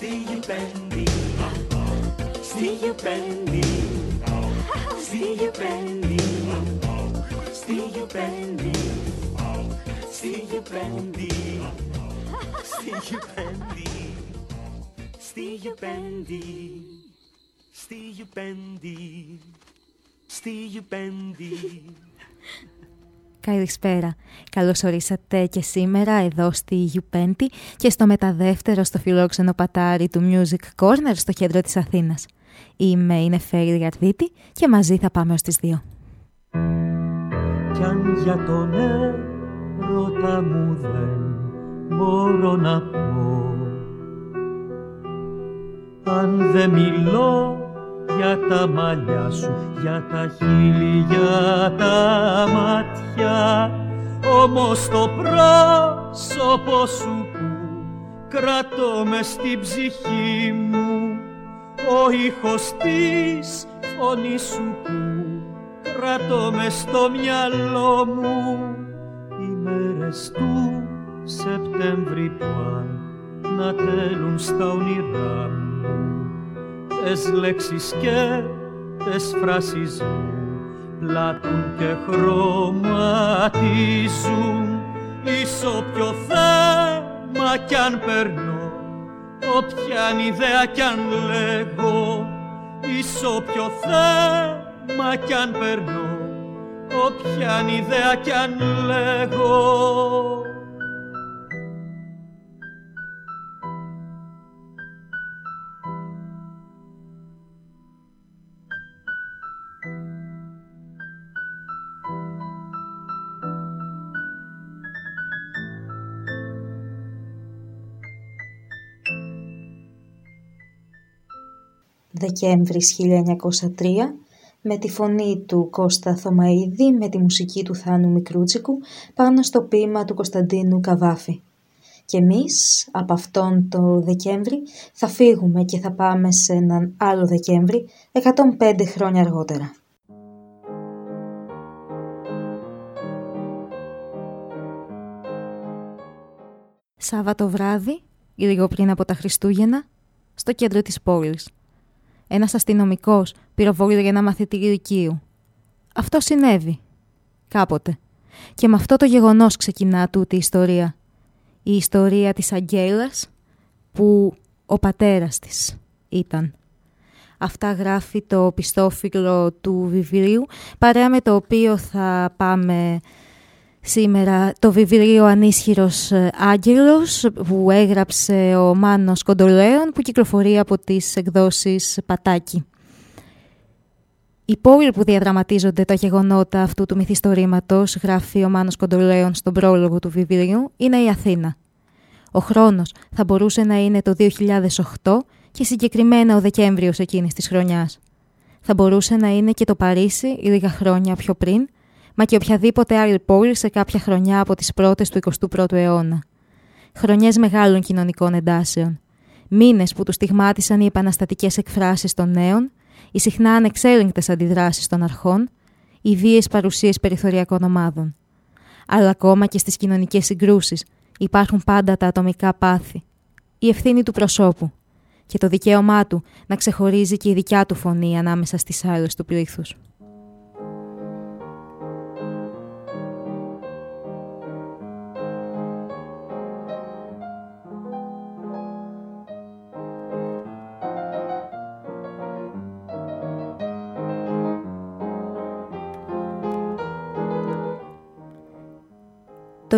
Steve Bendy. Steve Bendy. Steve Bendy. Steve Bendy. Steve Bendy. Steve Bendy. Steve Bendy. Steve Bendy. Steve Bendy. Καλησπέρα. Καλώς ορίσατε και σήμερα εδώ στη U5 και στο μεταδεύτερο στο φιλόξενο πατάρι του Music Corner στο κέντρο της Αθήνας. Είμαι η Νεφέρη Γαρδίτη και μαζί θα πάμε ως τις δύο. Κι αν για τον έρωτα μου δεν μπορώ να πω Αν δεν μιλώ για τα μαλλιά σου, για τα χείλη, για τα μάτια. Όμως το πρόσωπο σου που κρατώ μες στην ψυχή μου ο ήχος της φωνής σου που κρατώ μες στο μυαλό μου. Οι μέρες του Σεπτέμβρη που να τέλουν στα όνειρά μου τες λέξεις και τες φράσεις μου πλάτουν και χρωματίζουν. Εις όποιο θέμα κι αν περνώ όποιαν ιδέα κι αν λέγω εις όποιο θέμα κι αν περνώ όποιαν ιδέα κι αν λέγω Δεκέμβρης 1903 με τη φωνή του Κώστα Θωμαίδη με τη μουσική του Θάνου Μικρούτσικου πάνω στο ποίημα του Κωνσταντίνου Καβάφη. Και εμείς από αυτόν το Δεκέμβρη θα φύγουμε και θα πάμε σε έναν άλλο Δεκέμβρη 105 χρόνια αργότερα. Σάββατο βράδυ, λίγο πριν από τα Χριστούγεννα, στο κέντρο της πόλης ένας αστυνομικός πυροβόλησε για ένα μαθητή ηλικίου. Αυτό συνέβη. Κάποτε. Και με αυτό το γεγονός ξεκινά τούτη η ιστορία. Η ιστορία της Αγγέλας που ο πατέρας της ήταν. Αυτά γράφει το πιστόφυλλο του βιβλίου, παρέα με το οποίο θα πάμε σήμερα το βιβλίο «Ανίσχυρος ε, Άγγελος» που έγραψε ο Μάνος Κοντολέων που κυκλοφορεί από τις εκδόσεις Πατάκη. Η πόλη που διαδραματίζονται τα γεγονότα αυτού του μυθιστορήματος, γράφει ο Μάνος Κοντολέων στον πρόλογο του βιβλίου, είναι η Αθήνα. Ο χρόνος θα μπορούσε να είναι το 2008 και συγκεκριμένα ο Δεκέμβριος εκείνης της χρονιάς. Θα μπορούσε να είναι και το Παρίσι λίγα χρόνια πιο πριν, μα και οποιαδήποτε άλλη πόλη σε κάποια χρονιά από τις πρώτες του 21ου αιώνα. Χρονιές μεγάλων κοινωνικών εντάσεων. Μήνες που τους στιγμάτισαν οι επαναστατικές εκφράσεις των νέων, οι συχνά ανεξέλεγκτες αντιδράσεις των αρχών, οι βίαιες παρουσίες περιθωριακών ομάδων. Αλλά ακόμα και στις κοινωνικές συγκρούσεις υπάρχουν πάντα τα ατομικά πάθη, η ευθύνη του προσώπου και το δικαίωμά του να ξεχωρίζει και η δικιά του φωνή ανάμεσα στις άλλες του πλήθους.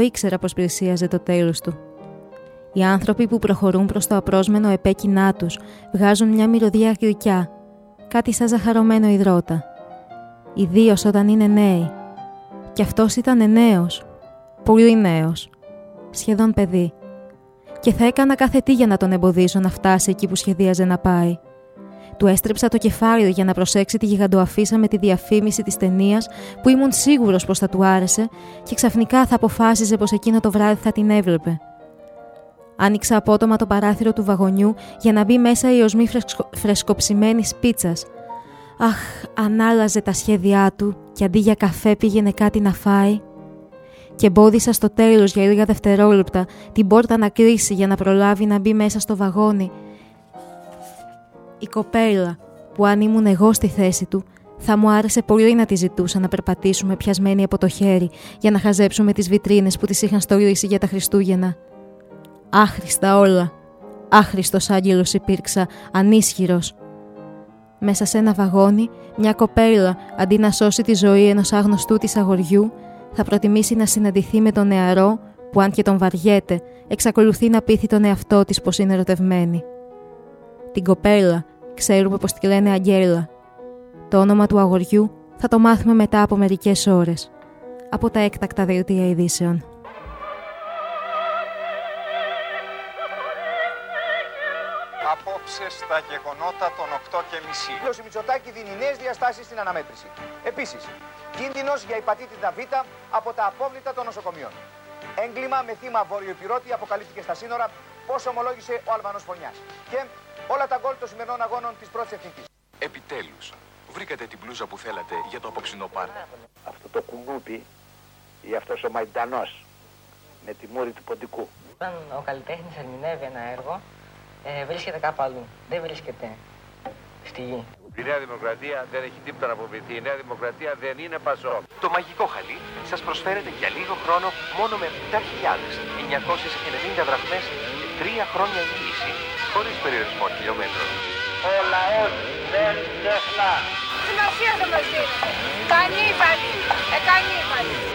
Ήξερα πως πλησίαζε το τέλος του. Οι άνθρωποι που προχωρούν προς το απρόσμενο επέκεινά τους βγάζουν μια μυρωδιά γλυκιά, κάτι σαν ζαχαρωμένο υδρότα. Ιδίως όταν είναι νέοι. Κι αυτός ήταν νέος, πολύ νέος, σχεδόν παιδί. Και θα έκανα κάθε τι για να τον εμποδίσω να φτάσει εκεί που σχεδίαζε να πάει. Του έστρεψα το κεφάλι για να προσέξει τη γιγαντοαφίσα με τη διαφήμιση της ταινίας που ήμουν σίγουρος πως θα του άρεσε και ξαφνικά θα αποφάσιζε πως εκείνο το βράδυ θα την έβλεπε. Άνοιξα απότομα το παράθυρο του βαγονιού για να μπει μέσα η οσμή φρεσκο... φρεσκοψημένης πίτσας. Αχ, ανάλαζε τα σχέδιά του και αντί για καφέ πήγαινε κάτι να φάει. Και εμπόδισα στο τέλος για λίγα δευτερόλεπτα την πόρτα να κλείσει για να προλάβει να μπει μέσα στο βαγόνι Η κοπέλα που αν ήμουν εγώ στη θέση του, θα μου άρεσε πολύ να τη ζητούσα να περπατήσουμε πιασμένοι από το χέρι για να χαζέψουμε τις βιτρίνες που τις είχαν στολίσει για τα Χριστούγεννα. Άχρηστα όλα. Άχρηστος άγγελος υπήρξα, ανίσχυρος. Μέσα σε ένα βαγόνι, μια κοπέλα, αντί να σώσει τη ζωή ενός άγνωστού της αγοριού, θα προτιμήσει να συναντηθεί με τον νεαρό που αν και τον βαριέται, εξακολουθεί να πείθει τον εαυτό της πως είναι ερωτευμένη. Την κοπέλα ξέρουμε πως τη λένε Αγγέλα. Το όνομα του αγοριού θα το μάθουμε μετά από μερικές ώρες, από τα έκτακτα δελτία ειδήσεων. Απόψε στα γεγονότα των 8 και μισή. Ο Μητσοτάκη δίνει νέες διαστάσεις στην αναμέτρηση. Επίσης, κίνδυνος για υπατήτητα Β από τα απόβλητα των νοσοκομείων. Έγκλημα με θύμα βόρειο αποκαλύφθηκε στα σύνορα, πώς ομολόγησε ο Αλβανό Φωνιάς. Και όλα τα γκολ των σημερινών αγώνων της πρώτης εθνικής. Επιτέλους, βρήκατε την πλούζα που θέλατε για το απόψινό πάρτι. Αυτό το κουνούπι ή αυτός ο μαϊντανός με τη μούρη του ποντικού. Όταν ο καλλιτέχνης ερμηνεύει ένα έργο, ε, βρίσκεται κάπου αλλού. Δεν βρίσκεται στη γη. Η Νέα Δημοκρατία δεν έχει τίποτα να αποβηθεί. Η Νέα Δημοκρατία δεν είναι πασό. Το μαγικό χαλί σας προσφέρεται για λίγο χρόνο μόνο με 7.990 δραχμές και 3 χρόνια εγγύηση, χωρίς περιορισμό χιλιόμετρων. Ο λαός δεν ξεχνά. Σημασία δεν μας δίνει. Κανίβαλοι. Ε, κανίβαλοι.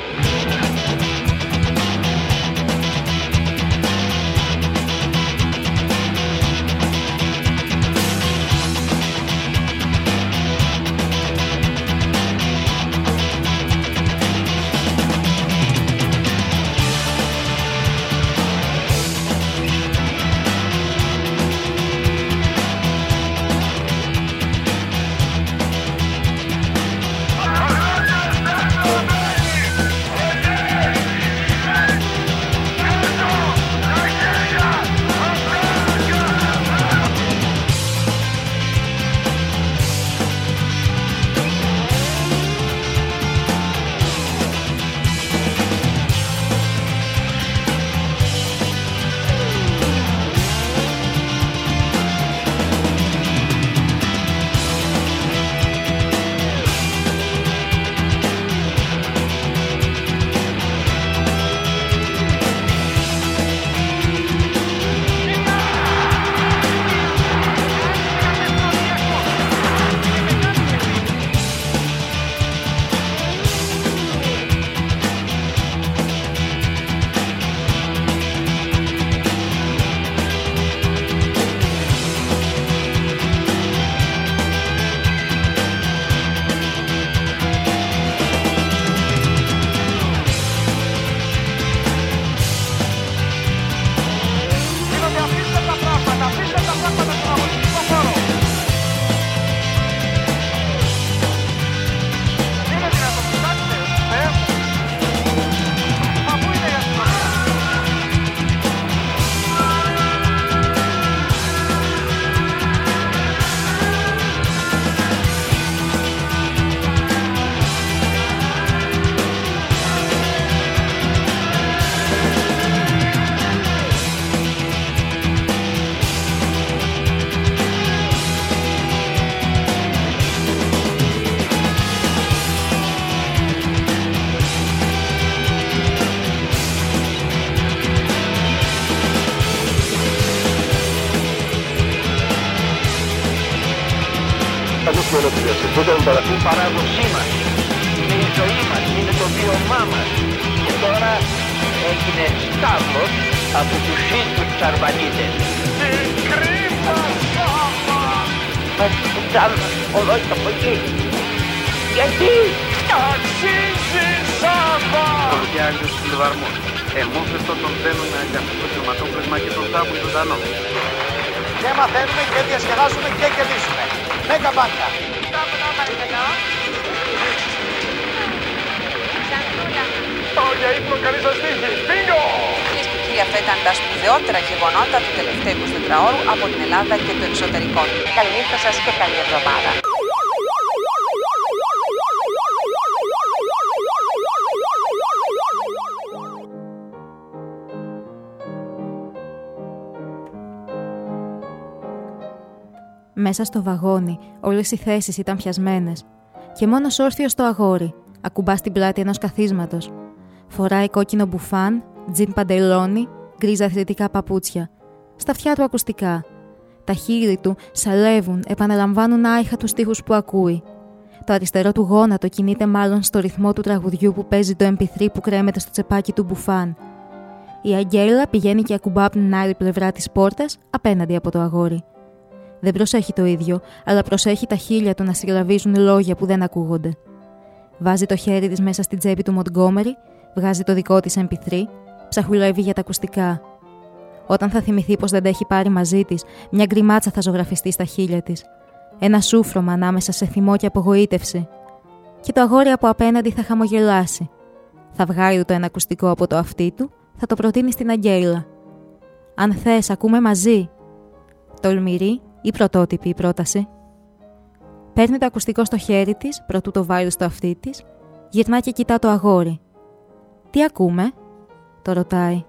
Η παράδοσή μας, είναι η ζωή μας, είναι το βίωμά μας. Και τώρα έγινε στάβλος από τους ίδιους τους Αρβανίτες. Την κρύβα σάμα! Μας κουτσάλουν ολόκληρο από εκεί. Γιατί αξίζει σάμα! Ο Γιάννης Λιβαρμός. Εμόφευτο τον θέλουμε για αυτό το σωματόπλευμα και τον τάμπου ζωντανό. Και μαθαίνουμε και διασκεδάζουμε και κερδίσουμε. Μέγα μπάνκα. Για ύπνο καλή σας τύχη. Μπίνγκο! Κυρίες και κύριοι, αυτά ήταν τα σπουδαιότερα γεγονότα του τελευταίου 24ωρου από την Ελλάδα και το εξωτερικό. Καληνύχτα σας και καλή εβδομάδα. Μέσα στο βαγόνι όλες οι θέσεις ήταν πιασμένες. Και μόνος όρθιος το αγόρι, ακουμπά στην πλάτη ενός καθίσματος. Φοράει κόκκινο μπουφάν, τζιν παντελόνι, γκρίζα αθλητικά παπούτσια. Στα αυτιά του ακουστικά. Τα χείλη του σαλεύουν, επαναλαμβάνουν άϊχα τους στίχους που ακούει. Το αριστερό του γόνατο κινείται μάλλον στο ρυθμό του τραγουδιού που παίζει το MP3 που κρέμεται στο τσεπάκι του μπουφάν. Η Αγγέλα πηγαίνει και ακουμπά από την άλλη πλευρά της πόρτας απέναντι από το αγόρι. Δεν προσέχει το ίδιο, αλλά προσέχει τα χείλια του να συλλαβίζουν λόγια που δεν ακούγονται. Βάζει το χέρι της μέσα στην τσέπη του Μοντγκόμερι, βγάζει το δικό της MP3, ψαχουλεύει για τα ακουστικά. Όταν θα θυμηθεί πως δεν τα έχει πάρει μαζί της, μια γκριμάτσα θα ζωγραφιστεί στα χείλια της. Ένα σούφρωμα ανάμεσα σε θυμό και απογοήτευση. Και το αγόρι από απέναντι θα χαμογελάσει. Θα βγάλει το ένα ακουστικό από το αυτί του, θα το προτείνει στην Αγγέλα. Αν θες, ακούμε μαζί. Τολμηρή ή πρωτότυπη η πρόταση. Παίρνει το ακουστικό στο χέρι της, προτού το βάλει στο αυτί της, γυρνά και κοιτά το αγόρι. Τι ακούμε, το ρωτάει.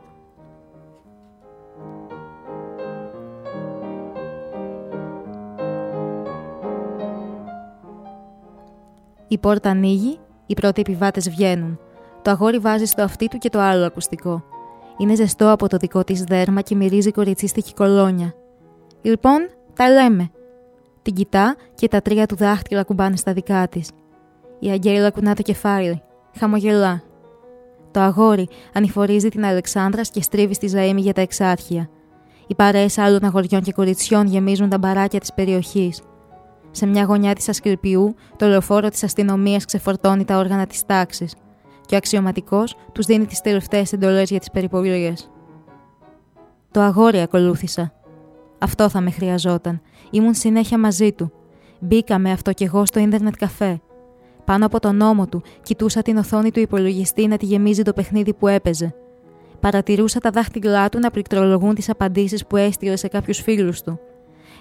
Η πόρτα ανοίγει, οι πρώτοι επιβάτε βγαίνουν. Το αγόρι βάζει στο αυτί του και το άλλο ακουστικό. Είναι ζεστό από το δικό της δέρμα και μυρίζει κοριτσίστικη κολόνια. Λοιπόν, τα λέμε. Την κοιτά και τα τρία του δάχτυλα κουμπάνε στα δικά της. Η Αγγέλα κουνά το κεφάλι. Χαμογελά. Το αγόρι ανηφορίζει την Αλεξάνδρα και στρίβει στη ζαήμη για τα εξάρχεια. Οι παρέες άλλων αγοριών και κοριτσιών γεμίζουν τα μπαράκια της περιοχής. Σε μια γωνιά της Ασκυρπιού, το λεωφόρο της αστυνομίας ξεφορτώνει τα όργανα της τάξης και ο αξιωματικός τους δίνει τις τελευταίες εντολές για τις περιπολίες. Το αγόρι ακολούθησα. Αυτό θα με χρειαζόταν. Ήμουν συνέχεια μαζί του. Μπήκα με αυτό κι εγώ στο ίντερνετ καφέ. Πάνω από τον νόμο του, κοιτούσα την οθόνη του υπολογιστή να τη γεμίζει το παιχνίδι που έπαιζε. Παρατηρούσα τα δάχτυλά του να πληκτρολογούν τις απαντήσεις που έστειλε σε κάποιους φίλους του.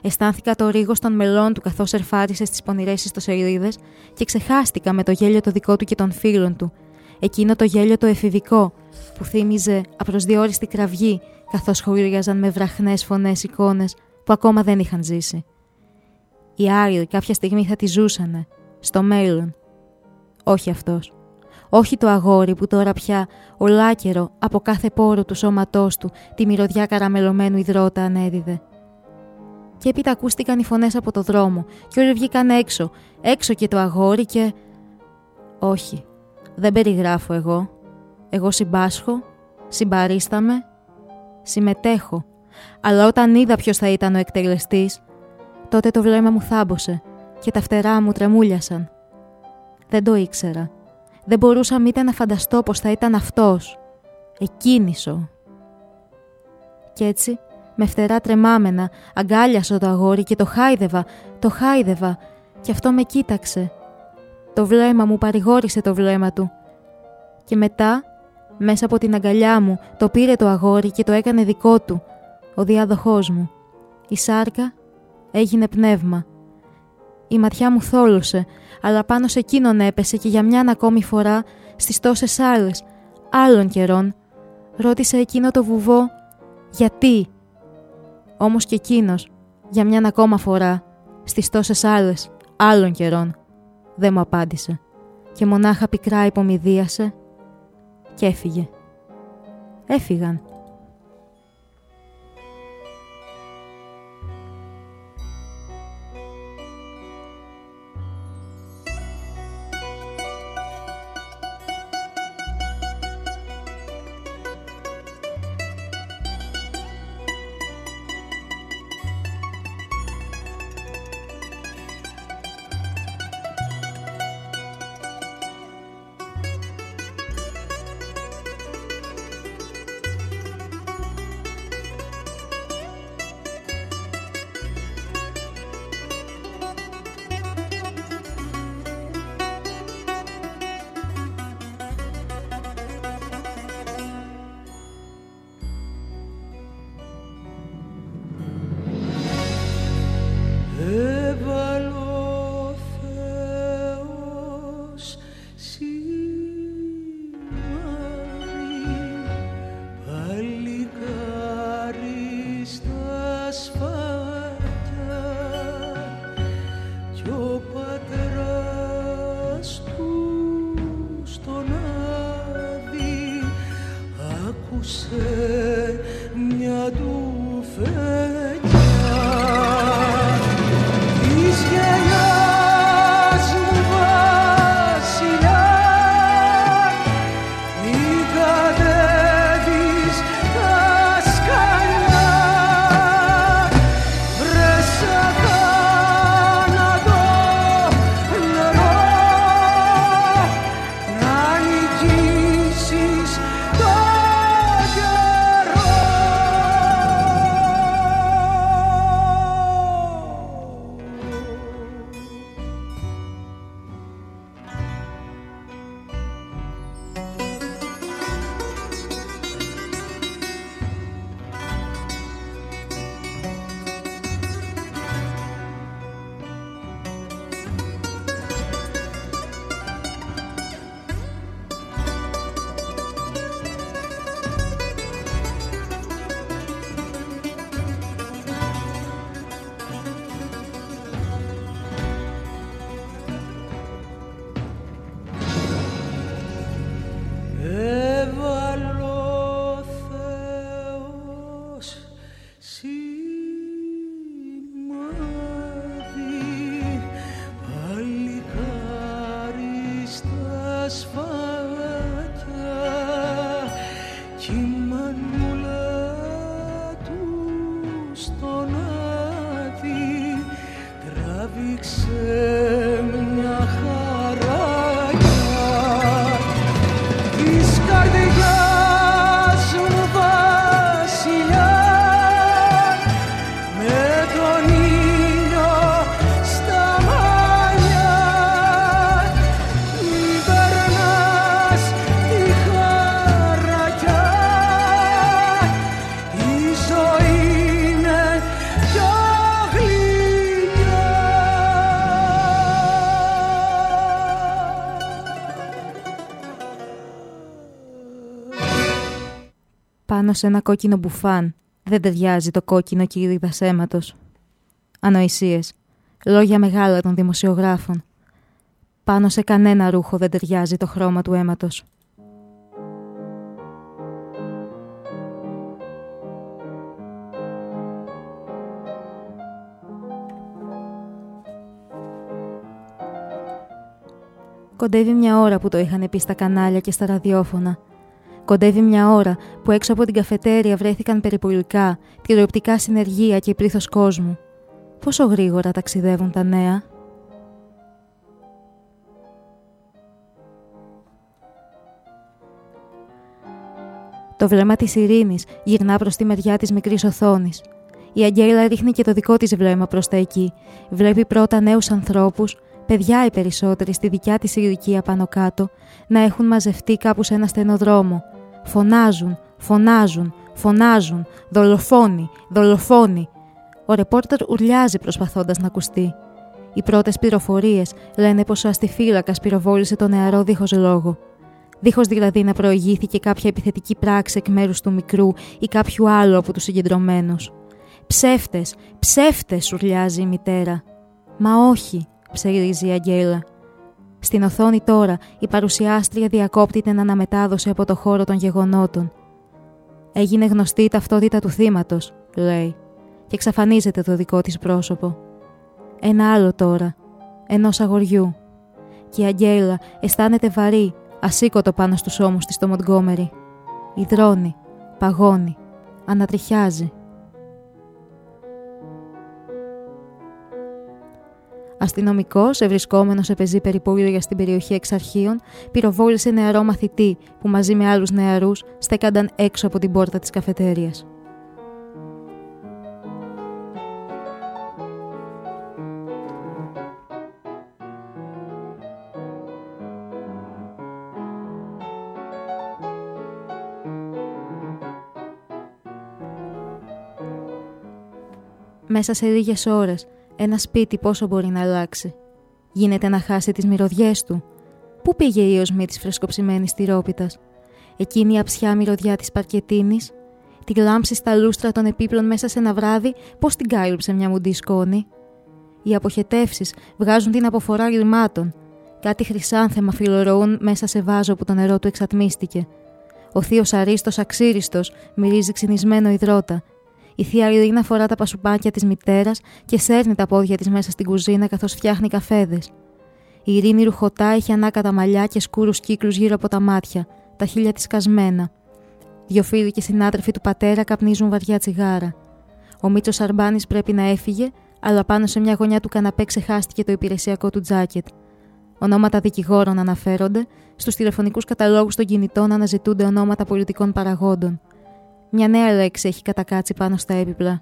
Αισθάνθηκα το ρίγο των μελών του καθώς ερφάρισε στις πονηρές ιστοσελίδες και ξεχάστηκα με το γέλιο το δικό του και των φίλων του. Εκείνο το γέλιο το εφηβικό που θύμιζε απροσδιόριστη κραυγή καθώς χωρίζαν με βραχνές φωνές εικόνες που ακόμα δεν είχαν ζήσει. Οι άλλοι κάποια στιγμή θα τη ζούσανε, στο μέλλον. Όχι αυτός. Όχι το αγόρι που τώρα πια ολάκερο από κάθε πόρο του σώματός του τη μυρωδιά καραμελωμένου υδρότα ανέδιδε και έπειτα ακούστηκαν οι φωνές από το δρόμο και όλοι βγήκαν έξω, έξω και το αγόρι και... Όχι, δεν περιγράφω εγώ. Εγώ συμπάσχω, συμπαρίσταμαι, συμμετέχω. Αλλά όταν είδα ποιος θα ήταν ο εκτελεστής, τότε το βλέμμα μου θάμπωσε και τα φτερά μου τρεμούλιασαν. Δεν το ήξερα. Δεν μπορούσα μήτε να φανταστώ πως θα ήταν αυτός. Εκκίνησο. Κι έτσι με φτερά τρεμάμενα, αγκάλιασα το αγόρι και το χάιδευα, το χάιδευα, και αυτό με κοίταξε. Το βλέμμα μου παρηγόρησε το βλέμμα του. Και μετά, μέσα από την αγκαλιά μου, το πήρε το αγόρι και το έκανε δικό του, ο διάδοχός μου. Η σάρκα έγινε πνεύμα. Η ματιά μου θόλωσε, αλλά πάνω σε εκείνον έπεσε και για μια ακόμη φορά στις τόσες άλλες, άλλων καιρών. Ρώτησε εκείνο το βουβό «Γιατί» Όμως και εκείνος, για μια ακόμα φορά, στις τόσες άλλες, άλλων καιρών, δεν μου απάντησε και μονάχα πικρά υπομειδίασε και έφυγε. Έφυγαν σε ένα κόκκινο μπουφάν. Δεν ταιριάζει το κόκκινο κυρίδα αίματο. Ανοησίες. Λόγια μεγάλα των δημοσιογράφων. Πάνω σε κανένα ρούχο δεν ταιριάζει το χρώμα του αίματος. Κοντεύει μια ώρα που το είχαν πει στα κανάλια και στα ραδιόφωνα Κοντεύει μια ώρα που έξω από την καφετέρια βρέθηκαν περιπολικά, τηλεοπτικά συνεργεία και πλήθο κόσμου. Πόσο γρήγορα ταξιδεύουν τα νέα; Το βλέμμα της Ειρήνης γυρνά προς τη μεριά της μικρής οθόνης. Η Αγγέλα ρίχνει και το δικό της βλέμμα προς τα εκεί. Βλέπει πρώτα νέους ανθρώπους, παιδιά οι περισσότεροι στη δικιά της ηλικία πάνω κάτω, να έχουν μαζευτεί κάπου σε ένα στενό δρόμο, Φωνάζουν, φωνάζουν, φωνάζουν, δολοφόνοι, δολοφόνοι. Ο ρεπόρτερ ουρλιάζει προσπαθώντας να ακουστεί. Οι πρώτες πληροφορίες λένε πως ο αστιφύλακας πυροβόλησε τον νεαρό δίχως λόγο. Δίχως δηλαδή να προηγήθηκε κάποια επιθετική πράξη εκ μέρους του μικρού ή κάποιου άλλου από τους συγκεντρωμένους. Ψεύτες, ψεύτες, ουρλιάζει η μητέρα. Μα όχι, ψερίζει η Αγγέλα. Στην οθόνη τώρα η παρουσιάστρια διακόπτει την αναμετάδοση από το χώρο των γεγονότων. Έγινε γνωστή η ταυτότητα του θύματος, λέει, και εξαφανίζεται το δικό της πρόσωπο. Ένα άλλο τώρα, ενός αγοριού. Και η Αγγέλα αισθάνεται βαρύ, ασήκωτο πάνω στους ώμους της στο Μοντγκόμερι. Ιδρώνει, παγώνει, ανατριχιάζει. Αστυνομικός, ευρισκόμενος σε πεζή περιπόλια στην περιοχή Εξαρχείων, πυροβόλησε νεαρό μαθητή που μαζί με άλλους νεαρούς στέκανταν έξω από την πόρτα της καφετέρια. Μέσα σε λίγες ώρες ένα σπίτι πόσο μπορεί να αλλάξει. Γίνεται να χάσει τις μυρωδιές του. Πού πήγε η οσμή της φρεσκοψημένης τυρόπιτας; Εκείνη η αψιά μυρωδιά της παρκετίνης; Τη λάμψη στα λούστρα των επίπλων μέσα σε ένα βράδυ, πώς την κάλυψε μια μουντή σκόνη; Οι αποχετεύσεις βγάζουν την αποφορά λιμάτων. Κάτι χρυσάνθεμα φιλορωούν μέσα σε βάζο που το νερό του εξατμίστηκε. Ο θείος Αρίστος αξίριστος μυρίζει ξυνισμένο υδρότα Η θεία Ειρήνα φορά τα πασουπάκια της μητέρας και σέρνει τα πόδια της μέσα στην κουζίνα καθώς φτιάχνει καφέδες. Η Ειρήνη ρουχωτά έχει ανάκατα μαλλιά και σκούρους κύκλους γύρω από τα μάτια, τα χείλια της κασμένα. Δυο φίλοι και συνάδελφοι του πατέρα καπνίζουν βαριά τσιγάρα. Ο Μίτσος Αρμπάνης πρέπει να έφυγε, αλλά πάνω σε μια γωνιά του καναπέ ξεχάστηκε το υπηρεσιακό του τζάκετ. Ονόματα δικηγόρων αναφέρονται, στους τηλεφωνικούς καταλόγους των κινητών αναζητούνται ονόματα πολιτικών παραγόντων. Μια νέα λέξη έχει κατακάτσει πάνω στα έπιπλα.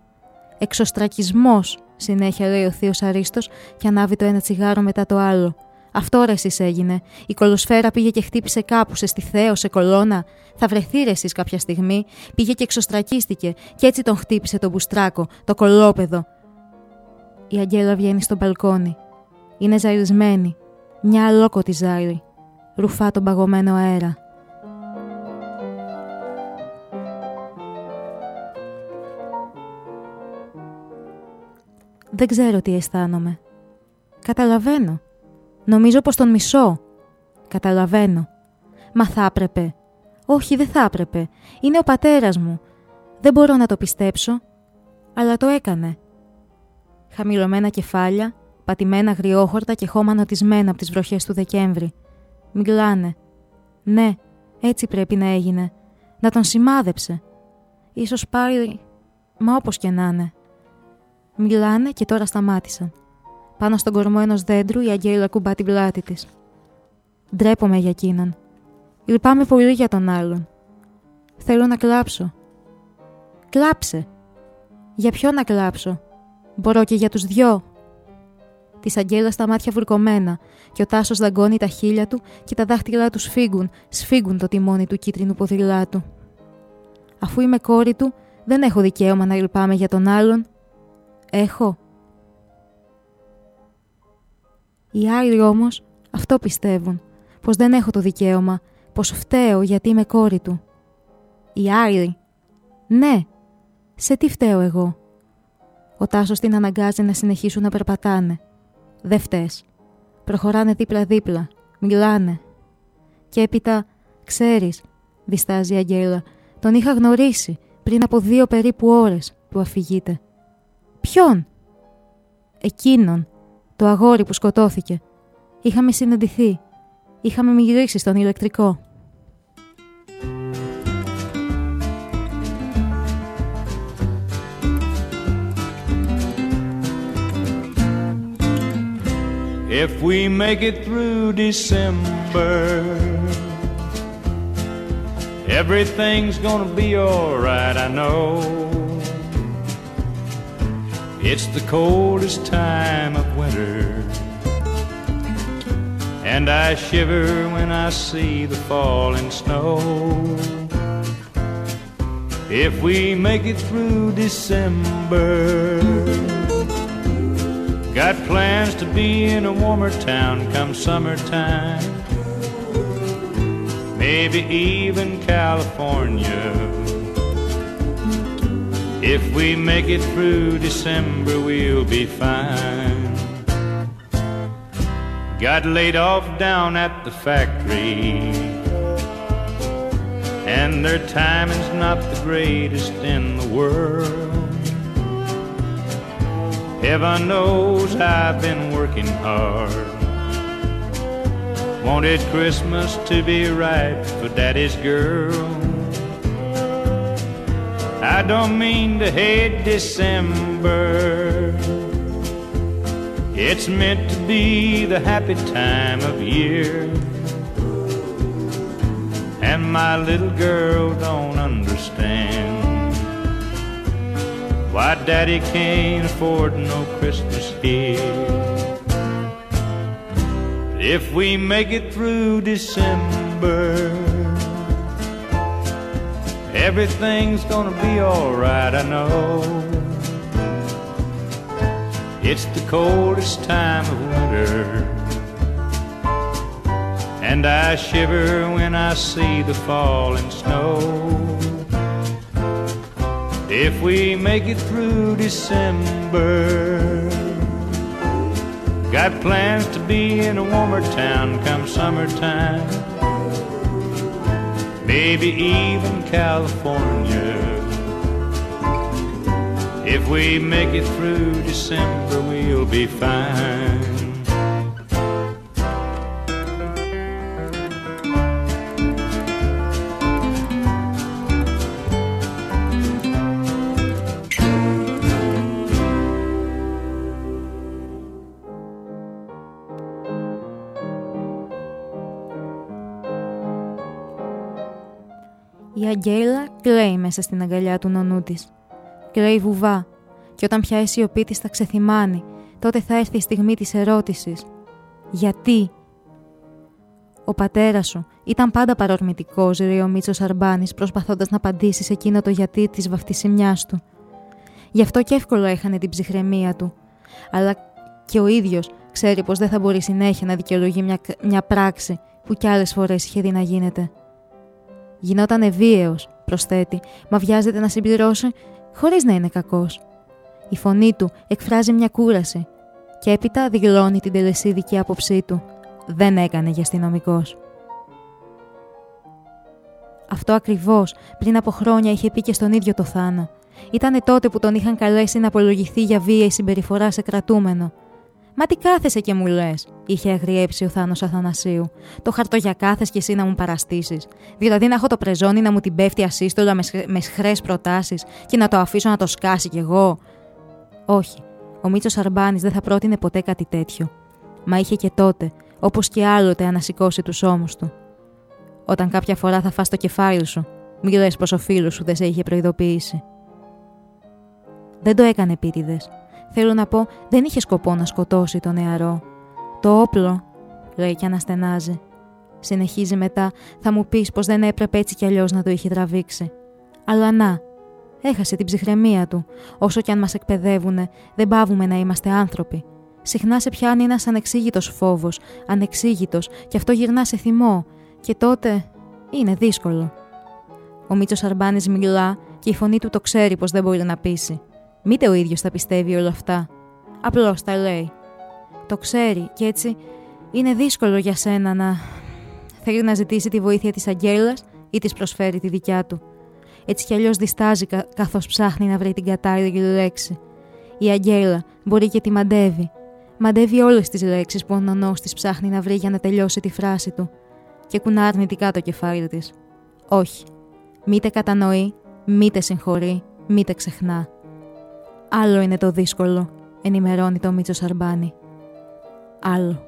Εξωστρακισμός, συνέχεια λέει ο Θείος Αρίστος και ανάβει το ένα τσιγάρο μετά το άλλο. Αυτό ρε εσείς έγινε. Η κολοσφαίρα πήγε και χτύπησε κάπου, σε στιθέο, σε κολόνα. Θα βρεθεί ρε εσείς κάποια στιγμή. Πήγε και εξωστρακίστηκε και έτσι τον χτύπησε το μπουστράκο, το κολόπεδο. Η Αγγέλα βγαίνει στο μπαλκόνι. Είναι ζαρισμένη. Μια αλόκοτη ζάρι. Ρουφά τον παγωμένο αέρα. Δεν ξέρω τι αισθάνομαι. Καταλαβαίνω. Νομίζω πως τον μισώ. Καταλαβαίνω. Μα θα έπρεπε. Όχι, δεν θα έπρεπε. Είναι ο πατέρας μου. Δεν μπορώ να το πιστέψω. Αλλά το έκανε. Χαμηλωμένα κεφάλια, πατημένα γριόχορτα και χώμα νοτισμένα από τις βροχές του Δεκέμβρη. Μιλάνε. Ναι, έτσι πρέπει να έγινε. Να τον σημάδεψε. Ίσως πάλι... Μα όπως και να είναι. Μιλάνε και τώρα σταμάτησαν. Πάνω στον κορμό ενός δέντρου η Αγγέλα κουμπά την πλάτη της. Ντρέπομαι για εκείνον. Λυπάμαι πολύ για τον άλλον. Θέλω να κλάψω. Κλάψε. Για ποιο να κλάψω; Μπορώ και για τους δυο. Της Αγγέλας τα μάτια βουρκωμένα και ο Τάσος δαγκώνει τα χείλια του και τα δάχτυλά τους σφίγγουν, σφίγγουν το τιμόνι του κίτρινου ποδηλάτου. Αφού είμαι κόρη του, δεν έχω δικαίωμα να λυπάμαι για τον άλλον. Έχω. Οι άλλοι όμως αυτό πιστεύουν, πως δεν έχω το δικαίωμα, πως φταίω γιατί είμαι κόρη του. Οι άλλοι. Ναι, σε τι φταίω εγώ; Ο Τάσος την αναγκάζει να συνεχίσουν να περπατάνε. Δεν φταίς. Προχωράνε δίπλα-δίπλα. Μιλάνε. Και έπειτα, ξέρεις, διστάζει η Αγγέλα, τον είχα γνωρίσει πριν από δύο περίπου ώρες που αφηγείται. Ποιον; Εκείνον το αγόρι που σκοτώθηκε. Είχαμε συναντηθεί. Είχαμε μιλήσει στον ηλεκτρικό. If we make it through December, everything's gonna be alright, I know. It's the coldest time of winter. And I shiver when I see the falling snow. If we make it through December, got plans to be in a warmer town come summertime. Maybe even California. If we make it through December, we'll be fine. Got laid off down at the factory, and their timing's not the greatest in the world. Heaven knows I've been working hard. Wanted Christmas to be right for Daddy's girl. I don't mean to hate December. It's meant to be the happy time of year. And my little girl don't understand why daddy can't afford no Christmas here. If we make it through December, Everything's gonna be alright, I know. It's the coldest time of winter. And I shiver when I see the falling snow. If we make it through December, got plans to be in a warmer town come summertime maybe even California. If we make it through December, we'll be fine. Η Αγγέλα κλαίει μέσα στην αγκαλιά του νονού της. Κλαίει βουβά και όταν πια η σιωπή της θα ξεθυμάνει, τότε θα έρθει η στιγμή της ερώτησης. Γιατί; Ο πατέρας σου ήταν πάντα παρορμητικός, λέει ο Μίτσος Αρμπάνης, προσπαθώντας να απαντήσει σε εκείνο το γιατί της βαφτισιμιάς του. Γι' αυτό και εύκολα έχανε την ψυχραιμία του. Αλλά και ο ίδιος ξέρει πως δεν θα μπορεί συνέχεια να δικαιολογεί μια, μια πράξη που κι άλλες φορές είχε δει να γίνεται. Γινόταν βίαιο, προσθέτει, μα βιάζεται να συμπληρώσει χωρίς να είναι κακός. Η φωνή του εκφράζει μια κούραση και έπειτα δηλώνει την τελεσίδικη άποψή του. Δεν έκανε για αστυνομικός. Αυτό ακριβώς πριν από χρόνια είχε πει και στον ίδιο το Θάνο. Ήτανε τότε που τον είχαν καλέσει να απολογηθεί για βία η συμπεριφορά σε κρατούμενο. Μα τι κάθεσαι και μου λες, είχε αγριέψει ο Θάνος Αθανασίου. Το χαρτογιακάθε κι εσύ να μου παραστήσεις. Δηλαδή να έχω το πρεζόνι να μου την πέφτει ασύστολα με σχρές προτάσεις και να το αφήσω να το σκάσει κι εγώ. Όχι, ο Μίτσο Αρμπάνης δεν θα πρότεινε ποτέ κάτι τέτοιο. Μα είχε και τότε, όπως και άλλοτε, ανασηκώσει τους ώμους του. Όταν κάποια φορά θα φας το κεφάλι σου, μη λες πως ο φίλος σου δεν σε είχε προειδοποιήσει. Δεν το έκανε επίτηδες. Θέλω να πω, δεν είχε σκοπό να σκοτώσει τον νεαρό. Το όπλο, λέει και αναστενάζει. Συνεχίζει μετά, θα μου πεις πως δεν έπρεπε έτσι κι αλλιώς να το είχε τραβήξει. Αλλά να, έχασε την ψυχραιμία του. Όσο κι αν μας εκπαιδεύουνε, δεν πάβουμε να είμαστε άνθρωποι. Συχνά σε πιάνει ένας ανεξήγητος φόβος, ανεξήγητος, και αυτό γυρνά σε θυμό. Και τότε είναι δύσκολο. Ο Μίτσος Αρμπάνης μιλά και η φωνή του το ξέρει πως δεν μπορεί να πείσει. Μήτε ο ίδιος τα πιστεύει όλα αυτά. Απλώς τα λέει. Το ξέρει και έτσι είναι δύσκολο για σένα να. Θέλει να ζητήσει τη βοήθεια της Αγγέλας ή της προσφέρει τη δικιά του. Έτσι κι αλλιώς διστάζει κα... καθώς ψάχνει να βρει την κατάλληλη λέξη. Η Αγγέλα μπορεί και τη μαντεύει. Μαντεύει όλες τις λέξεις που ο νονός της ψάχνει να βρει για να τελειώσει τη φράση του. Και κουνά αρνητικά το κεφάλι της. Όχι. Μήτε κατανοεί, μήτε συγχωρεί, μήτε ξεχνά. Άλλο είναι το δύσκολο, ενημερώνει το Μίτσο Σαρμπάνη. Άλλο.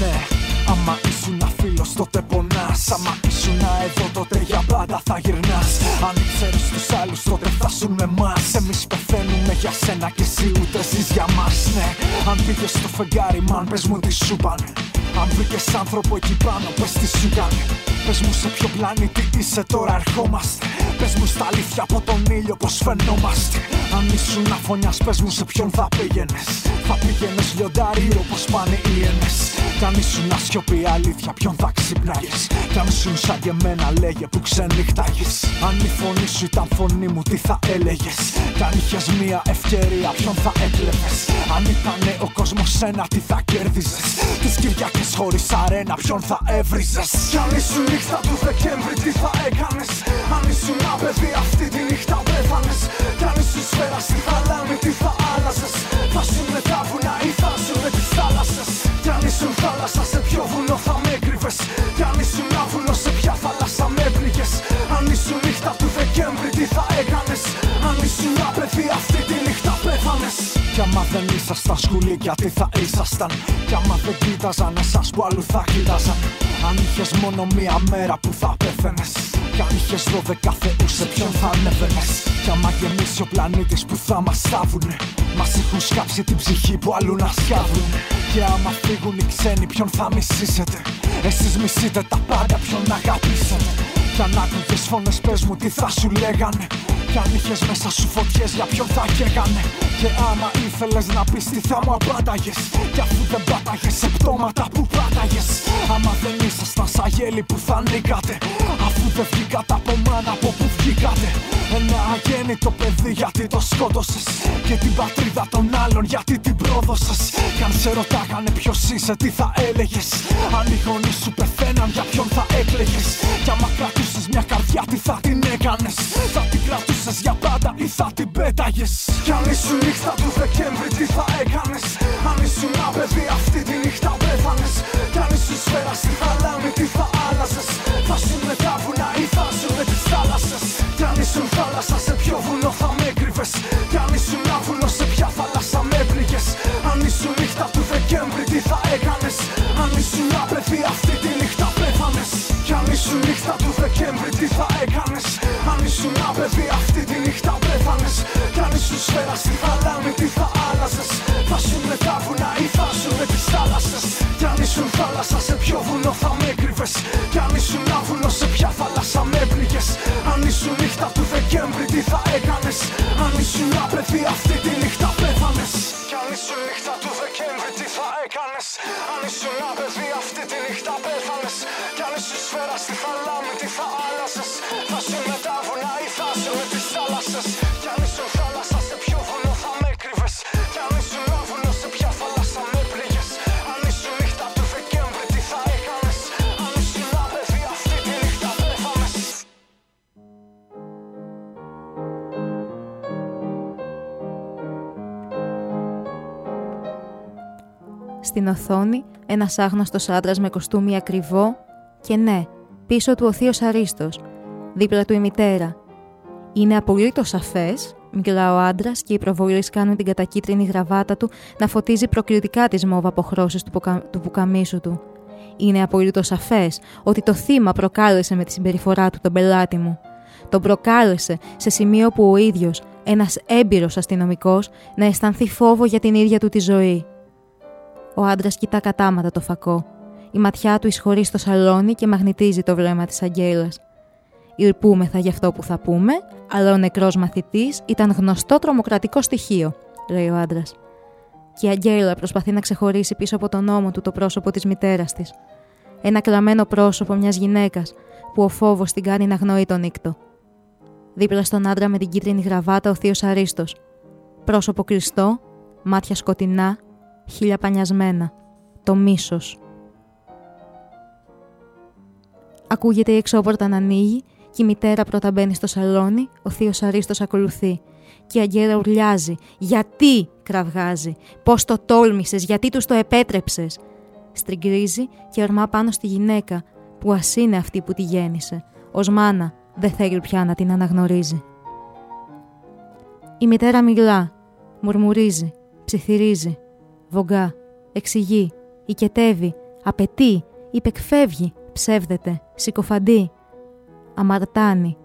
Ναι, άμα ήσουν φίλος τότε πονάς Άμα ήσουν εδώ τότε για πάντα θα γυρνάς Αν ήξερες τους άλλους τότε θα σου με εμάς Εμείς πεθαίνουμε για σένα και εσύ ούτε ζεις για μας Ναι, αν πήγες στο φεγγάρι μαν πες μου τι σου πάνε. Αν βρήκες άνθρωπο εκεί πάνω, πες τι σου κάνει. Πες μου σε ποιο πλανήτη είσαι τώρα ερχόμαστε. Πες μου στα αλήθεια από τον ήλιο πως φαινόμαστε. Αν ήσουν αφωνιάς πες μου σε ποιον θα πήγαινες. Θα πήγαινες λιοντάρι όπως πάνε οι ενες Κι αν ήσουν ασιωπή αλήθεια ποιον θα ξυπνάγες. Κι αν ήσουν σαν και εμένα λέγε που ξενύχταγες. Αν η φωνή σου ήταν φωνή μου τι θα έλεγες. Κι αν είχες μία ευκαιρία ποιον θα έκλεβες Αν ήτανε ο κόσμος ένα τι θα κέρδιζες. Τις Κυριακές χωρίς αρένα ποιον θα έβριζες. Κι αν ήσουν νύχτα του Δεκέμβρη τι θα έκανες; Αν ήσουν ένα παιδί αυτή τη νύχτα πέθανες. Κι αν ήσουν σφαίρα στη θαλάμη τι θα άλλαζες; Θα σου με τα βουνά ή θα σου με τις θάλασσες; Κι αν ήσουν θάλασσα σε ποιο βουνό θα με έκρυβες; Κι αν ήσουν άβουλο σε ποια θάλασσα με έπληγες Αν ήσουν νύχτα του Δεκέμβρη τι θα έκανες; Αν ήσουν ένα παιδί αυτή τη νύχτα πέθανες κι άμα δεν ήσασταν σκουλίκια τι θα ήσασταν; Κι άμα δεν κοίταζαν εσάς που αλλού θα κοίταζαν; Αν είχες μόνο μία μέρα που θα πέθαινες Κι αν είχες δώδεκα θεούς σε ποιον θα ανέβαινες; Κι άμα γεμίσει ο πλανήτης που θα μας θάβουνε Μας έχουν σκάψει την ψυχή που αλλού να σκάβουν Και άμα φύγουν οι ξένοι ποιον θα μισήσετε; Εσείς μισείτε τα πάντα ποιον αγαπήσετε; Κι αν άκουγες φωνές πες μου τι θα σου λέγανε. Κι αν είχες μέσα σου φωτιές για ποιον θα καίγανε. Και άμα ήθελες να πεις τι θα μου απάνταγες Κι αφού δεν πάταγες σε πτώματα που πάταγες. Άμα δεν ήσασταν σαν γέλη που θα νίκατε Αφού δεν βγήκατε από μάνα από που βγήκατε. Ένα αγέννητο παιδί γιατί το σκότωσες. Και την πατρίδα των άλλων γιατί την πρόδωσες. Κι αν σε ρωτάγανε ποιος είσαι τι θα έλεγες. Αν οι γονείς σου πεθαίναν για ποιον θα έκλαιγες. Κι άμα κρατούσες μια καρδιά τι θα την έκανες. Θα την κρατούσες για πάντα ή θα την πέταγες. Κι αν ήσουν νύχτα του Δεκέμβρη τι θα έκανες; Αν ήσουν ένα παιδί αυτή τη νύχτα πέθανες. Κι αν ήσουν σφαίρα στη θαλάμη τι θα άλλαζες; Θα σου με τα βουνά ή θα σου με τις θάλασσες; Κι αν ήσουν θάλασσα σε ποιο βουνό θα με κρύβες Κι αν ήσουν ένα βουνό σε ποια θάλασσα με πληγες Αν ήσουν νύχτα του Δεκέμβρη τι θα έκανες; Αν ήσουν ένα παιδί αυτή τη νύχτα πέθανες. Κι αν ήσουν νύχτα του Δεκέμβρη τι θα έκανες. Αν ήσουν ένα παιδί αυτή τη νύχτα πέθανες. Κι αν ήσουν σφαίρα στη θαλάμη τι θα άλλαζες; Θα σου με τα βουνά ή θα σου με τις θάλασσες; Κι αν ήσουν θάλασσα σε ποιο βουνό θα με κρύβες Κι αν ήσουν ένα βουνό σε ποια θάλασσα με πληγες Αν ήσουν νύχτα του Δεκέμβρη τι θα έκανες; Αν ήσουν ένα παιδί αυτή τη νύχτα πέθανες. Κι αν ήσουν νύχτα του Δεκέμβρη τι θα έκανες; Αν ήσουν Στην οθόνη ένας άγνωστος άντρας με κοστούμι ακριβό και ναι, πίσω του ο θείος Αρίστος, δίπλα του η μητέρα. Είναι απολύτως σαφές, μιλά ο άντρας και οι προβολείς κάνουν την κατακίτρινη γραβάτα του να φωτίζει προκλητικά τις μόβ αποχρώσεις του, ποκα... του πουκαμίσου του. Είναι απολύτως σαφές ότι το θύμα προκάλεσε με τη συμπεριφορά του τον πελάτη μου. Τον προκάλεσε σε σημείο που ο ίδιος, ένας έμπειρος αστυνομικός, να αισθανθεί φόβο για την ίδια του τη ζωή. Ο άντρας κοιτά κατάματα το φακό. Η ματιά του εισχωρεί στο σαλόνι και μαγνητίζει το βλέμμα της Αγγέλας. Λυπούμεθα για αυτό που θα πούμε, αλλά ο νεκρός μαθητής ήταν γνωστό τρομοκρατικό στοιχείο, λέει ο άντρας. Και η Αγγέλα προσπαθεί να ξεχωρίσει πίσω από τον ώμο του το πρόσωπο της μητέρας της. Ένα κλαμμένο πρόσωπο μιας γυναίκας που ο φόβος την κάνει να γνωρεί τον νύκτο. Δίπλα στον άντρα με την κίτρινη γραβάτα ο θείος Αρίστος. Πρόσωπο κλειστό, μάτια σκοτεινά, χίλια πανιασμένα. Το μίσος. Ακούγεται η εξώπορτα να ανοίγει και η μητέρα πρώτα μπαίνει στο σαλόνι, ο θείος Αρίστος ακολουθεί. Και η Αγγέλα ουρλιάζει. Γιατί, κραυγάζει. Πώς το τόλμησες, γιατί τους το επέτρεψες; Στριγκρίζει και ορμά πάνω στη γυναίκα, που ας είναι αυτή που τη γέννησε. Ω μάνα, δεν θέλει πια να την αναγνωρίζει. Η μητέρα μιλά, μουρμουρίζει, ψιθυρίζει, βογκά, εξηγεί, οικετεύει, απαιτεί, υπεκφεύγει, ψεύδεται, συκοφαντεί, αμαρτάνει.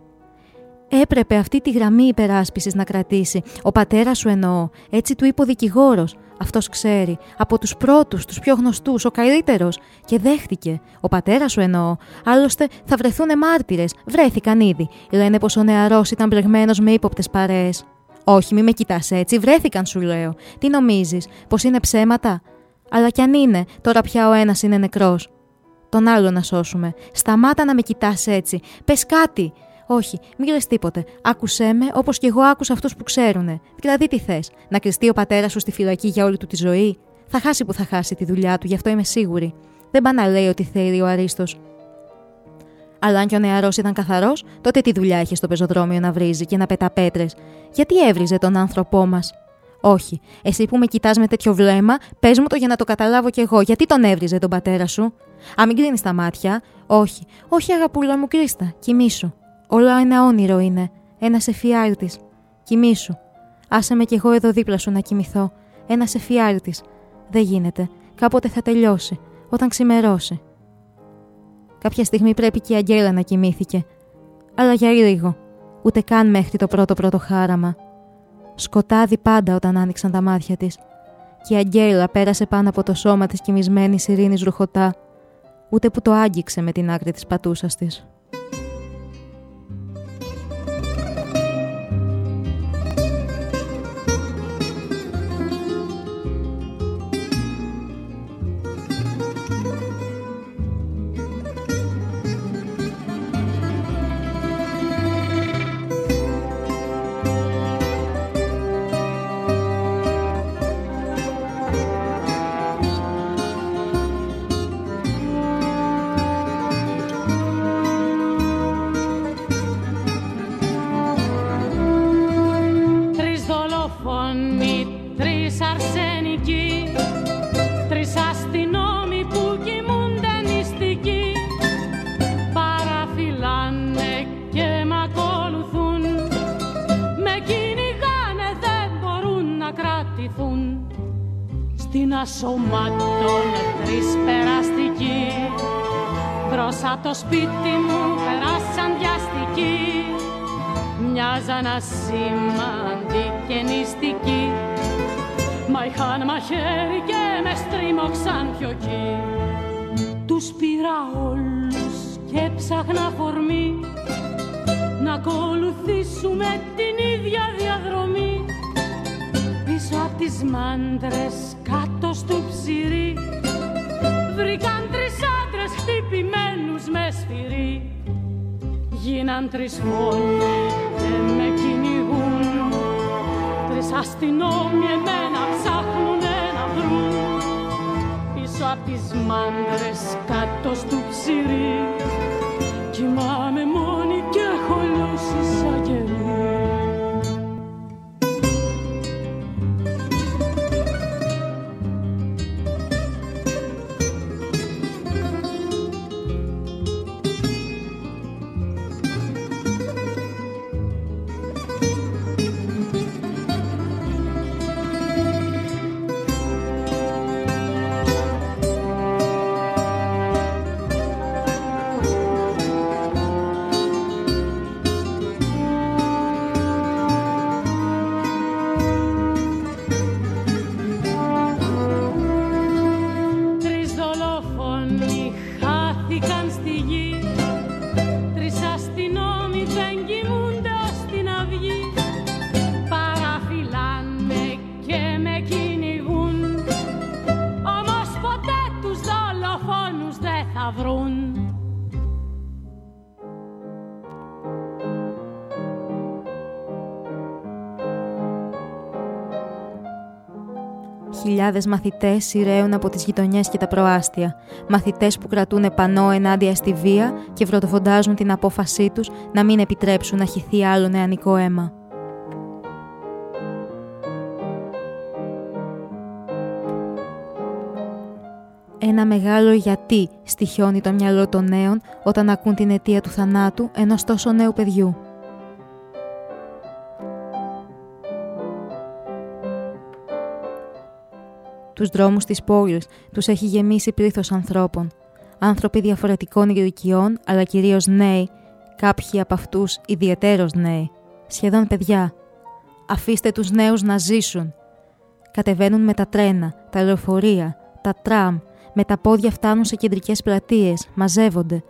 Έπρεπε αυτή τη γραμμή υπεράσπισης να κρατήσει. Ο πατέρας σου εννοώ. Έτσι του είπε ο δικηγόρος. Αυτός ξέρει. Από τους πρώτους, τους πιο γνωστούς, ο καλύτερος. Και δέχτηκε. Ο πατέρας σου εννοώ. Άλλωστε θα βρεθούν μάρτυρες. Βρέθηκαν ήδη. Λένε πως ο νεαρός ήταν μπλεγμένος με ύποπτες παρέες. Όχι, μη με κοιτάς έτσι. Βρέθηκαν σου λέω. Τι νομίζεις, πως είναι ψέματα; Αλλά κι αν είναι, τώρα πια ο ένας είναι νεκρός. Τον άλλο να σώσουμε. Σταμάτα να με κοιτάς έτσι. Πες κάτι. Όχι, μην λες τίποτε. Άκουσέ με όπως κι εγώ άκουσα αυτούς που ξέρουνε. Δηλαδή, τι θες, να κρυστεί ο πατέρας σου στη φυλακή για όλη του τη ζωή; Θα χάσει που θα χάσει τη δουλειά του, γι' αυτό είμαι σίγουρη. Δεν πάει να λέει ότι θέλει ο Αρίστος. Αλλά αν και ο νεαρός ήταν καθαρός, τότε τι δουλειά είχε στο πεζοδρόμιο να βρίζει και να πετά πέτρες; Γιατί έβριζε τον άνθρωπό μας; Όχι, εσύ που με κοιτάς με τέτοιο βλέμμα, πες μου το για να το καταλάβω κι εγώ. Γιατί τον έβριζε τον πατέρα σου; Αν μην κλείνεις τα μάτια. Όχι, όχι αγαπούλα μου, κρίστα, κοιμήσου. Όλα ένα όνειρο είναι. Ένας εφιάλτης. Κοιμήσου. Άσε με κι εγώ εδώ δίπλα σου να κοιμηθώ. Ένας εφιάλτης. Δεν γίνεται. Κάποτε θα τελειώσει. Όταν ξημερώσει. Κάποια στιγμή πρέπει και η Αγγέλα να κοιμήθηκε. Αλλά για λίγο. Ούτε καν μέχρι το πρώτο πρώτο χάραμα. Σκοτάδι πάντα όταν άνοιξαν τα μάτια της. Και η Αγγέλα πέρασε πάνω από το σώμα της κοιμισμένης ειρήνης ρουχωτά. Ούτε που το άγγιξε με την άκρη της πατούσας της. Σπίτι μου περάσαν βιαστικοί, μοιάζαν ασήμαντοι και νηστικοί Μα είχαν μαχαίρι και με στρίμωξαν πιο εκεί. Τους πήρα όλους και ψάχνα φορμή Να ακολουθήσουμε την ίδια διαδρομή. Πίσω απ' τις μάντρες κάτω στο ψυρί. Βρήκαν Γίναν τρεις φόνοι και με κυνηγούν. Τρεις αστυνόμοι εμένα ψάχνουνε να βρουν. Πίσω απ' τις μάντρες κάτω στο ψυρί. Κοιμάμαι μόνη Χιλιάδες μαθητές σειραίουν από τις γειτονιές και τα προάστια. Μαθητές που κρατούν πανό ενάντια στη βία και βροντοφοντάζουν την απόφασή τους να μην επιτρέψουν να χυθεί άλλο νεανικό αίμα. Ένα μεγάλο γιατί στοιχιώνει το μυαλό των νέων όταν ακούν την αιτία του θανάτου ενός τόσο νέου παιδιού. Τους δρόμους της πόλης τους έχει γεμίσει πλήθος ανθρώπων. Άνθρωποι διαφορετικών ηλικιών, αλλά κυρίως νέοι, κάποιοι από αυτούς ιδιαιτέρως νέοι, σχεδόν παιδιά. Αφήστε τους νέους να ζήσουν. Κατεβαίνουν με τα τρένα, τα λεωφορεία, τα τραμ, με τα πόδια φτάνουν σε κεντρικές πλατείες, μαζεύονται.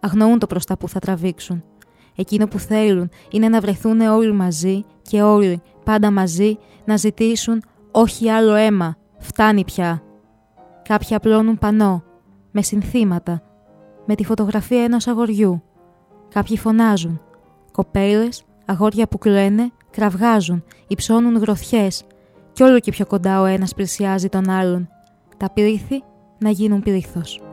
Αγνοούν το προς τα που θα τραβήξουν. Εκείνο που θέλουν είναι να βρεθούν όλοι μαζί και όλοι, πάντα μαζί, να ζητήσουν όχι άλλο αίμα, φτάνει πια. Κάποιοι απλώνουν πανό, με συνθήματα, με τη φωτογραφία ενός αγοριού. Κάποιοι φωνάζουν. Κοπέλες, αγόρια που κλαίνε, κραυγάζουν, υψώνουν γροθιές κι όλο και πιο κοντά ο ένας πλησιάζει τον άλλον. Τα πλήθη να γίνουν πλήθος.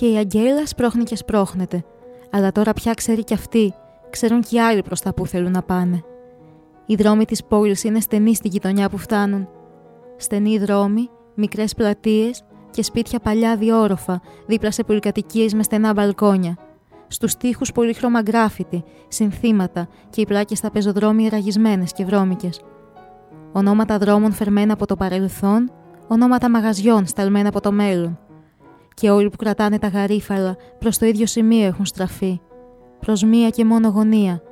Και η Αγγέλα σπρώχνει και σπρώχνεται. Αλλά τώρα πια ξέρει κι αυτή, ξέρουν κι οι άλλοι προς τα που θέλουν να πάνε. Οι δρόμοι της πόλης είναι στενοί στη γειτονιά που φτάνουν. Στενοί δρόμοι, μικρές πλατείες και σπίτια παλιά διόροφα, δίπλα σε πολυκατοικίες με στενά μπαλκόνια. Στους τοίχους πολύχρωμα γκράφιτι, συνθήματα και οι πλάκες στα πεζοδρόμια ραγισμένες και βρώμικες. Ονόματα δρόμων φερμένα από το παρελθόν, ονόματα μαγαζιών σταλμένα από το μέλλον. Και όλοι που κρατάνε τα γαρίφαλα προς το ίδιο σημείο έχουν στραφεί. Προς μία και μόνο γωνία.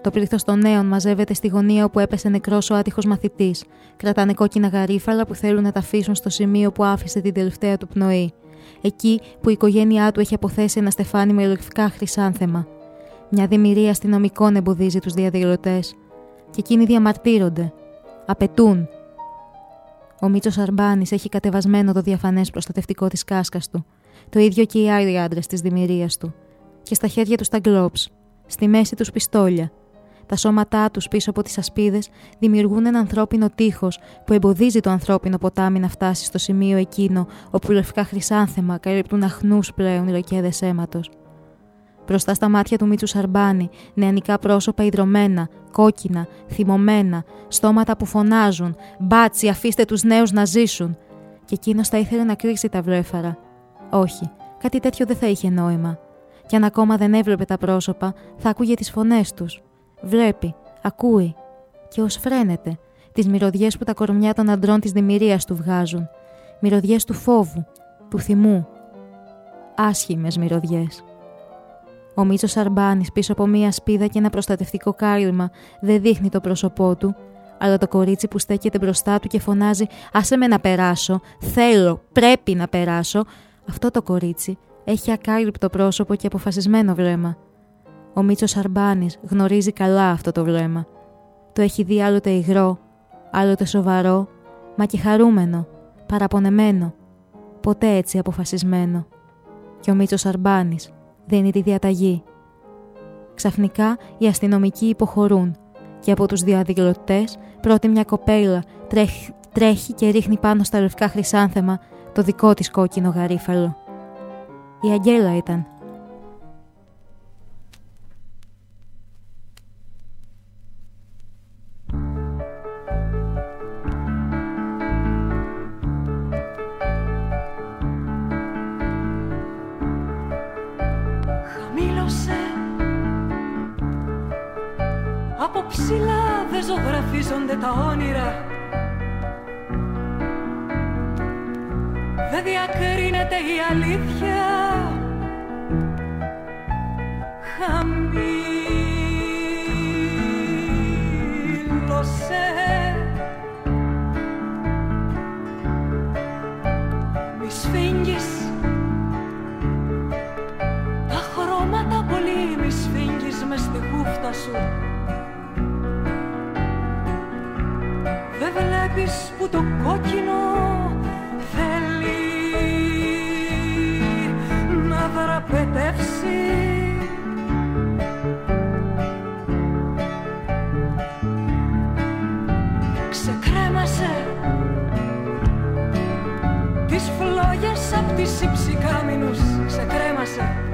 Το πλήθος των νέων μαζεύεται στη γωνία όπου έπεσε νεκρός ο άτυχος μαθητής. Κρατάνε κόκκινα γαρίφαλα που θέλουν να τα αφήσουν στο σημείο που άφησε την τελευταία του πνοή. Εκεί που η οικογένειά του έχει αποθέσει ένα στεφάνι με λευκά χρυσάνθεμα. Μια δημιουργία αστυνομικών εμποδίζει τους διαδηλωτές. Και εκείνοι διαμαρτύρονται. Απαιτούν. Ο Μίτσος Αρμπάνης έχει κατεβασμένο το διαφανές προστατευτικό της κάσκας του. Το ίδιο και οι άλλοι άντρες της δημιουργίας του. Και στα χέρια τους τα γκλόψ. Στη μέση τους πιστόλια. Τα σώματά τους πίσω από τις ασπίδες δημιουργούν ένα ανθρώπινο τείχος που εμποδίζει το ανθρώπινο ποτάμι να φτάσει στο σημείο εκείνο όπου λευκά χρυσάνθεμα καλύπτουν αχνούς πλέον ροκέδες αίματος. Μπροστά στα μάτια του Μίτσου Σαρμπάνη, νεανικά πρόσωπα ιδρωμένα, κόκκινα, θυμωμένα, στόματα που φωνάζουν «Μπάτσι, αφήστε τους νέους να ζήσουν!» Και εκείνος θα ήθελε να κρύξει τα βλέφαρα. Όχι, κάτι τέτοιο δεν θα είχε νόημα. Κι αν ακόμα δεν έβλεπε τα πρόσωπα, θα άκουγε τις φωνές τους. Βλέπει, ακούει και ως φρένεται τις μυρωδιές που τα κορμιά των αντρών της δημιουργίας του βγάζουν. Μυρωδιές του φόβου, του θυμού. Άσχημες μυρωδιές. Ο Μίτσος Αρμπάνη πίσω από μία σπίδα και ένα προστατευτικό κάλυμα δεν δείχνει το πρόσωπό του, αλλά το κορίτσι που στέκεται μπροστά του και φωνάζει «Άσε με να περάσω, θέλω, πρέπει να περάσω», αυτό το κορίτσι έχει ακάλυπτο πρόσωπο και αποφασισμένο βλέμμα. Ο Μίτσος Αρμπάνη γνωρίζει καλά αυτό το βλέμμα. Το έχει δει άλλοτε υγρό, άλλοτε σοβαρό, μα και χαρούμενο, παραπονεμένο, ποτέ έτσι αποφασισμένο. Και ο Μίτσος Αρμπάνης δίνει τη διαταγή. Ξαφνικά οι αστυνομικοί υποχωρούν και από τους διαδηλωτές πρώτη μια κοπέλα τρέχει, τρέχει και ρίχνει πάνω στα λευκά χρυσάνθεμα το δικό της κόκκινο γαρίφαλο. Η Αγγέλα ήταν. Ζωγραφίζονται τα όνειρα. Δεν διακρίνεται η αλήθεια. Χαμήλωσε Μη σφίγγεις Τα χρώματα πολύ μη σφίγγεις μες στη χούφτα σου βλέπεις που το κόκκινο θέλει να δραπετεύσει. Ξεκρέμασε τις φλόγες απ' τις υψηκάμινους Ξεκρέμασε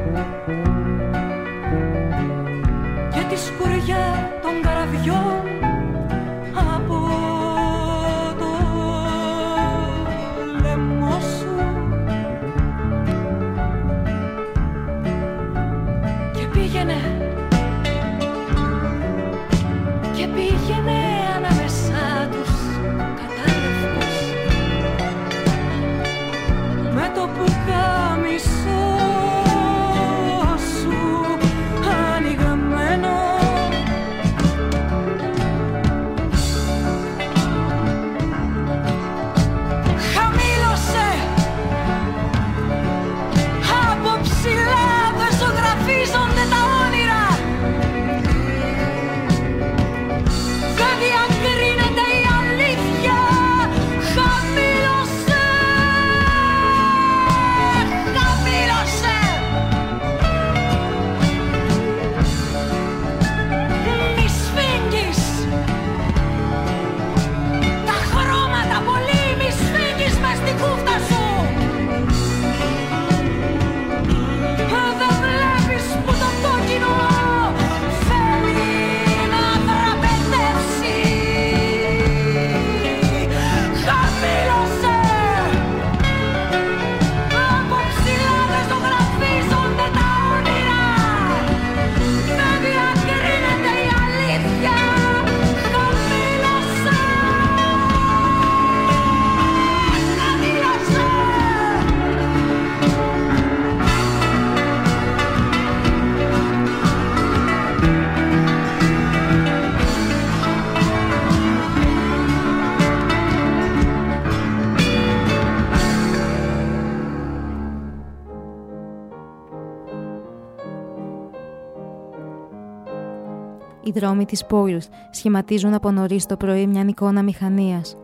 δρόμοι της πόλης σχηματίζουν από νωρίς το πρωί μια εικόνα μηχανίας.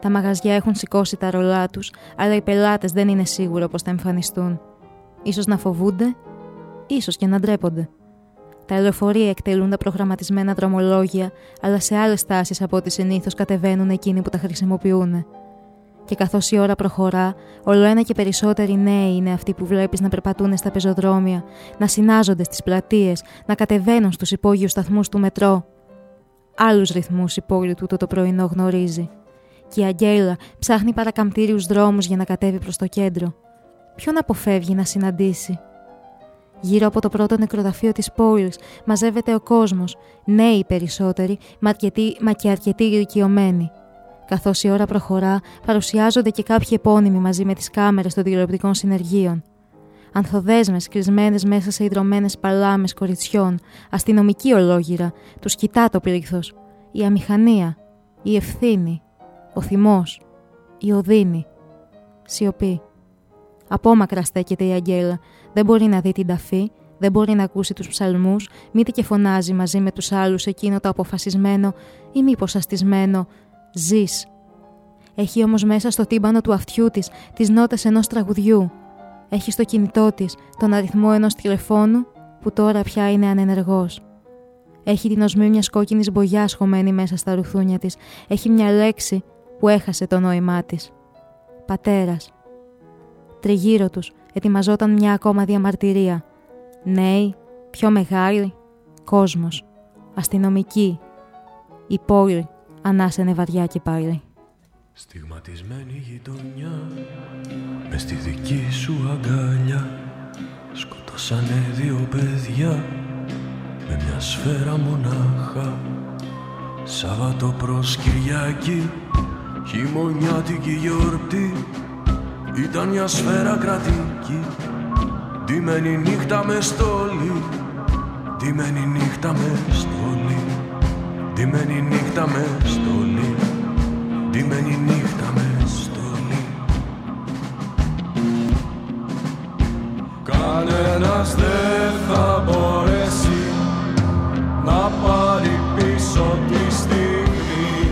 Τα μαγαζιά έχουν σηκώσει τα ρολά τους, αλλά οι πελάτες δεν είναι σίγουρο πως θα εμφανιστούν. Ίσως να φοβούνται, ίσως και να ντρέπονται. Τα λεωφορεία εκτελούν τα προγραμματισμένα δρομολόγια, αλλά σε άλλες τάσεις από ό,τι συνήθως κατεβαίνουν εκείνοι που τα χρησιμοποιούν. Και καθώς η ώρα προχωρά, όλο ένα και περισσότεροι νέοι είναι αυτοί που βλέπεις να περπατούν στα πεζοδρόμια, να συνάζονται στις πλατείες, να κατεβαίνουν στους υπόγειους σταθμούς του μετρό. Άλλους ρυθμούς η πόλη του το πρωινό γνωρίζει. Και η Αγγέλα ψάχνει παρακαμπτήριους δρόμους για να κατέβει προς το κέντρο. Ποιον αποφεύγει να συναντήσει; Γύρω από το πρώτο νεκροδαφείο της πόλης μαζεύεται ο κόσμος, νέοι περισσότεροι, μα και αρκετοί ηλικιωμένοι. Καθώς η ώρα προχωρά, παρουσιάζονται και κάποιοι επώνυμοι μαζί με τις κάμερες των τηλεοπτικών συνεργείων. Ανθοδέσμες κλεισμένες μέσα σε ιδρωμένες παλάμες κοριτσιών, αστυνομική ολόγυρα, τους κοιτά το πλήθος, η αμηχανία, η ευθύνη, ο θυμός, η οδύνη, σιωπή. Απόμακρα στέκεται η Αγγέλα, δεν μπορεί να δει την ταφή, δεν μπορεί να ακούσει τους ψαλμούς, μήτε και φωνάζει μαζί με τους άλλους εκείνο το αποφασισμένο ή μήπως αστισμένο «Ζεις». Έχει όμως μέσα στο τύμπανο του αυτιού της τις νότες ενός τραγουδιού. Έχει στο κινητό της τον αριθμό ενός τηλεφώνου που τώρα πια είναι ανενεργός. Έχει την οσμή μιας κόκκινης μπογιάς χωμένη μέσα στα ρουθούνια της. Έχει μια λέξη που έχασε το νόημά της. Πατέρας. Τριγύρω τους ετοιμαζόταν μια ακόμα διαμαρτυρία. Νέοι, πιο μεγάλοι, κόσμος, αστυνομικοί. Η πόλη ανάσαινε βαριά και πάλι. Στιγματισμένη γειτονιά μες στη δική σου αγκάλια σκοτώσανε δύο παιδιά με μια σφαίρα μονάχα. Σάββατο προς Κυριακή χειμωνιάτικη γιορτή ήταν μια σφαίρα κρατική. Ντυμένη νύχτα με στόλι Ντυμένη νύχτα με στόλι Ντυμένη νύχτα με στόλι Ντυμένη νύχτα με στόλι Κανένας δεν θα μπορέσει Να πάρει πίσω τη στιγμή.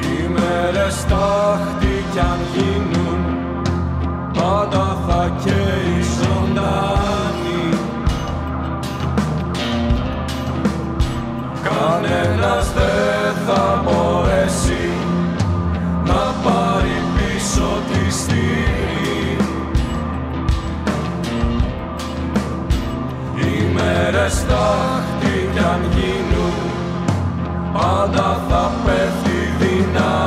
Οι μέρες τάχτη κι αν γίνουν Πάντα θα καίει Κανένας δεν θα μπορέσει να πάρει πίσω τη στιγμή Οι μέρες τάχτη κι αν γίνουν πάντα θα πέφτει δυνατή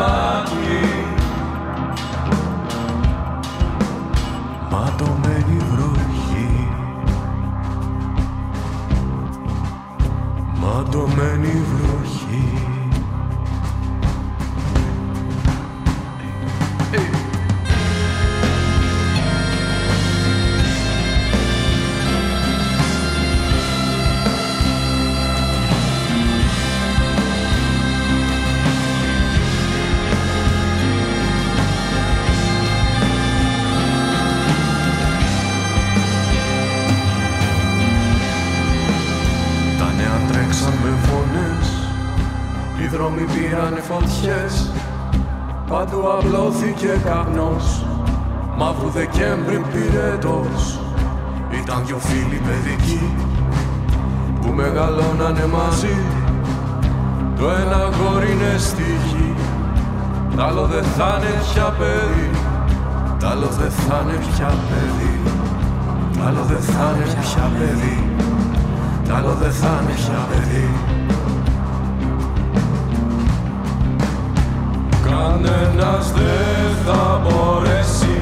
δρόμοι πήραν φωτιές. Παντού απλώθηκε καπνός. Μαύρου Δεκέμβρη πυρετός Ήταν δυο φίλοι παιδικοί Που μεγαλώνανε μαζί. Το ένα γόρι είναι στη γη Τ' άλλο δεν θα είναι πια παιδί. Τ' άλλο δεν θα είναι πια παιδί. Τ' άλλο δεν θα είναι πια παιδί. Τ' άλλο δεν θα είναι πια παιδί Κανένας δεν θα μπορέσει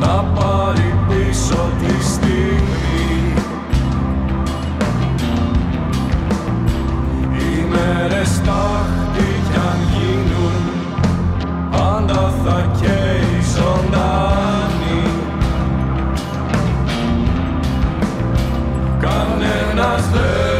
να πάρει πίσω τη στιγμή. Οι μέρες τάχτη κι αν γίνουν πάντα θα καίει ζωντανή. Κανένας δεν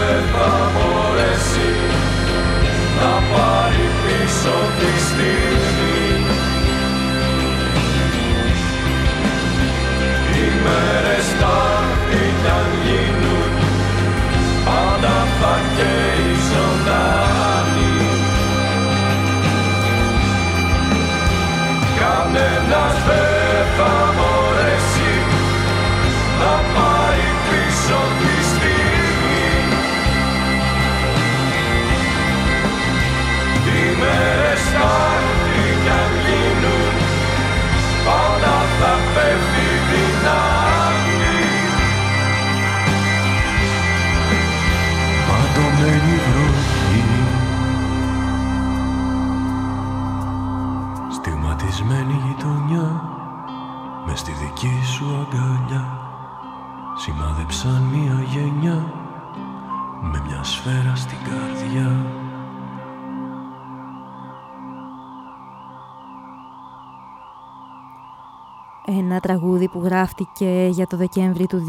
τραγούδι που γράφτηκε για το Δεκέμβρη του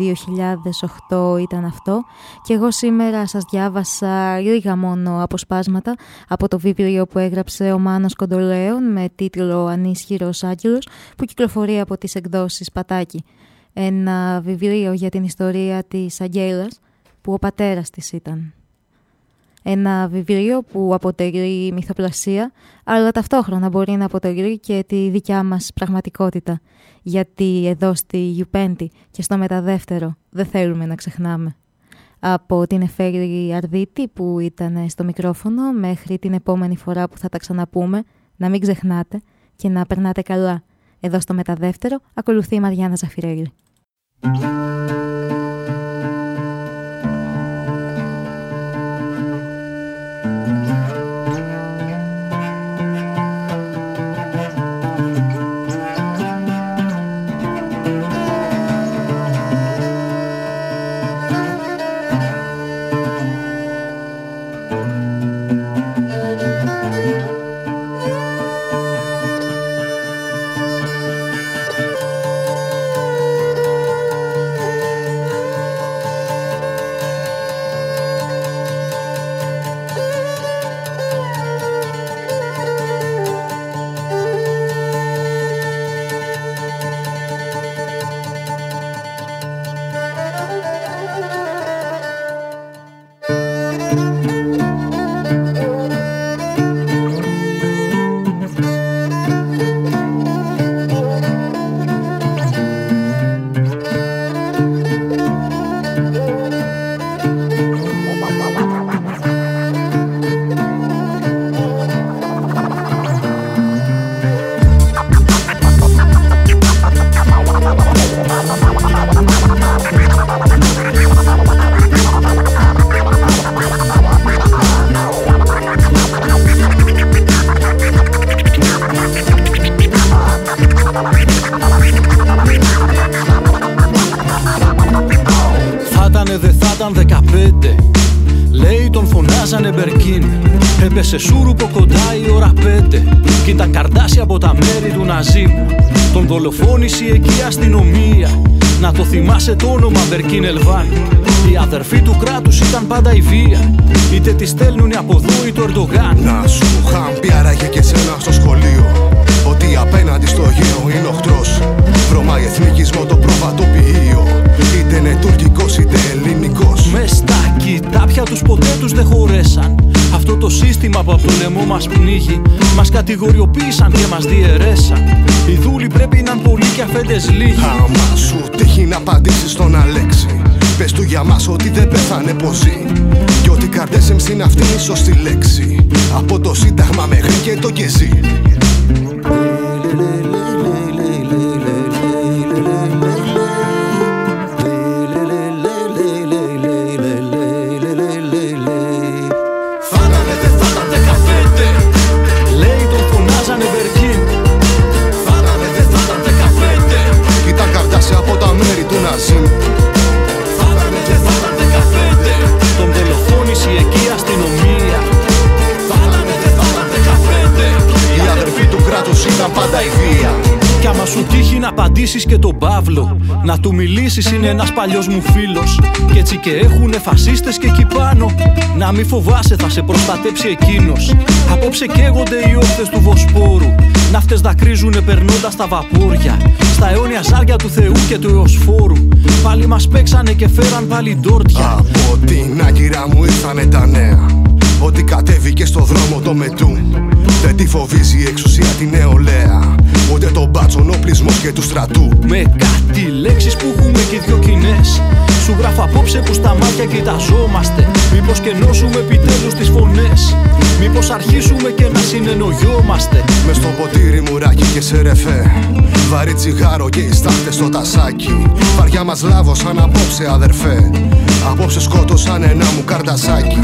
2008 ήταν αυτό και εγώ σήμερα σας διάβασα λίγα μόνο αποσπάσματα από το βιβλίο που έγραψε ο Μάνος Κοντολέων με τίτλο «Ανίσχυρος άγγελος» που κυκλοφορεί από τις εκδόσεις Πατάκη. Ένα βιβλίο για την ιστορία της Αγγέλας που ο πατέρας της ήταν. Ένα βιβλίο που αποτελεί μυθοπλασία αλλά ταυτόχρονα μπορεί να αποτελεί και τη δικιά μας πραγματικότητα γιατί εδώ στη Γιουπέντη και στο μεταδεύτερο δεν θέλουμε να ξεχνάμε. Από την Εφέλη Αρδίτη που ήταν στο μικρόφωνο μέχρι την επόμενη φορά που θα τα ξαναπούμε, να μην ξεχνάτε και να περνάτε καλά. Εδώ στο μεταδεύτερο ακολουθεί η Μαριάννα Ζαφυρέλη. Θυμάσαι το όνομα Μπερκίν Ελβάν. Οι αδερφοί του κράτους ήταν πάντα η βία. Είτε τη στέλνουνε από εδώ ή το Ερντογάν. Να σου είχαν πει άραγε και σένα στο σχολείο. Ότι απέναντι στο γέο είναι οχτρός Βρωμάει εθνικισμό το προβατοποιείο. Είτε είναι τουρκικός είτε ελληνικός. Μες στα κοιτάπια τους ποτέ τους δεν χωρέσαν αυτό το σύστημα που από το λαιμό μας πνίγει Μας κατηγοριοποίησαν και μας διαιρέσαν. Οι δούλοι πρέπει να είναι πολλοί και αφέντες λίγοι. Άμα σου τύχει να απαντήσεις στον Αλέξη Πες του για μας ότι δεν πέθανε πως ζει Κι ότι καρδές είναι αυτή η σωστή λέξη Από το σύνταγμα μέχρι και το κεζί απαντήσεις και τον Παύλο Να του μιλήσεις είναι ένας παλιός μου φίλος. Κι έτσι και έχουνε φασίστες και εκεί πάνω Να μη φοβάσαι θα σε προστατέψει εκείνος. Απόψε καίγονται οι όχθες του Βοσπόρου Ναύτες δακρύζουνε περνώντας τα βαπούρια Στα αιώνια ζάρια του Θεού και του Εωσφόρου Πάλι μας παίξανε και φέραν πάλι ντόρτια. Από την άγκυρα μου ήρθανε τα νέα Ότι κατέβηκε στο δρόμο το μετού Δεν τη φοβίζει η εξουσία την νεολαία Ούτε τον μπάτσον οπλισμό και του στρατού. Με κάτι λέξεις που έχουμε και δυο κοινές. Σου γράφω απόψε που στα μάτια κοιταζόμαστε. Μήπως και νόσουμε επιτέλους τις φωνές. Μήπως αρχίσουμε και να συνεννοιόμαστε. Μες στο ποτήρι μουράκι και σε ρεφέ. Βαρύ τσιγάρο και οι στάχτες στο τασάκι. Βαριά μας λάβωσαν απόψε αδερφέ. Απόψε σκότωσαν ένα μου καρτασάκι